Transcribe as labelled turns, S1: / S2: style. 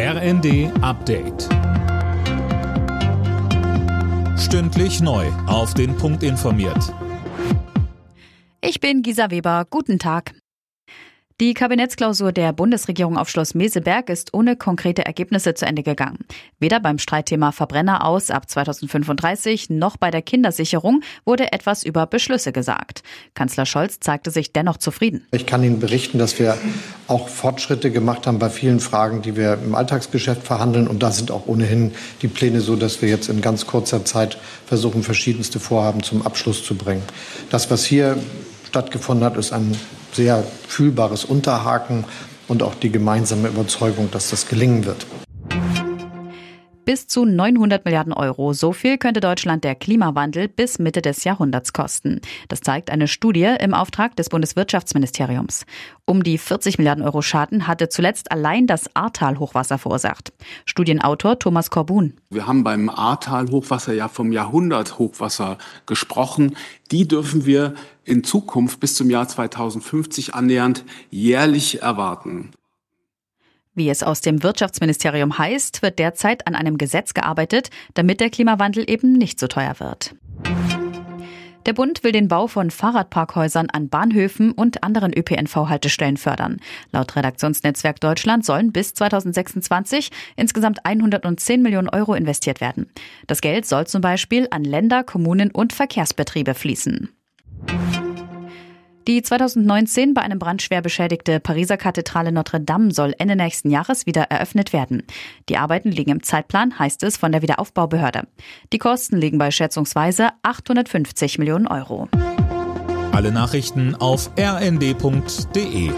S1: RND Update. Stündlich neu. Auf den Punkt informiert.
S2: Ich bin Gisa Weber. Guten Tag. Die Kabinettsklausur der Bundesregierung auf Schloss Meseberg ist ohne konkrete Ergebnisse zu Ende gegangen. Weder beim Streitthema Verbrenner aus ab 2035 noch bei der Kindersicherung wurde etwas über Beschlüsse gesagt. Kanzler Scholz zeigte sich dennoch zufrieden.
S3: Ich kann Ihnen berichten, dass wir auch Fortschritte gemacht haben bei vielen Fragen, die wir im Alltagsgeschäft verhandeln. Und da sind auch ohnehin die Pläne so, dass wir jetzt in ganz kurzer Zeit versuchen, verschiedenste Vorhaben zum Abschluss zu bringen. Das, was hier stattgefunden hat, ist ein sehr fühlbares Unterhaken und auch die gemeinsame Überzeugung, dass das gelingen wird.
S2: Bis zu 900 Milliarden Euro. So viel könnte Deutschland der Klimawandel bis Mitte des Jahrhunderts kosten. Das zeigt eine Studie im Auftrag des Bundeswirtschaftsministeriums. Um die 40 Milliarden Euro Schaden hatte zuletzt allein das Ahrtal-Hochwasser verursacht. Studienautor Thomas Korbun.
S4: Wir haben beim Ahrtal-Hochwasser ja vom Jahrhundert-Hochwasser gesprochen. Die dürfen wir in Zukunft bis zum Jahr 2050 annähernd jährlich erwarten.
S2: Wie es aus dem Wirtschaftsministerium heißt, wird derzeit an einem Gesetz gearbeitet, damit der Klimawandel eben nicht so teuer wird. Der Bund will den Bau von Fahrradparkhäusern an Bahnhöfen und anderen ÖPNV-Haltestellen fördern. Laut Redaktionsnetzwerk Deutschland sollen bis 2026 insgesamt 110 Millionen Euro investiert werden. Das Geld soll zum Beispiel an Länder, Kommunen und Verkehrsbetriebe fließen. Die 2019 bei einem Brand schwer beschädigte Pariser Kathedrale Notre Dame soll Ende nächsten Jahres wieder eröffnet werden. Die Arbeiten liegen im Zeitplan, heißt es von der Wiederaufbaubehörde. Die Kosten liegen bei schätzungsweise 850 Millionen Euro.
S1: Alle Nachrichten auf rnd.de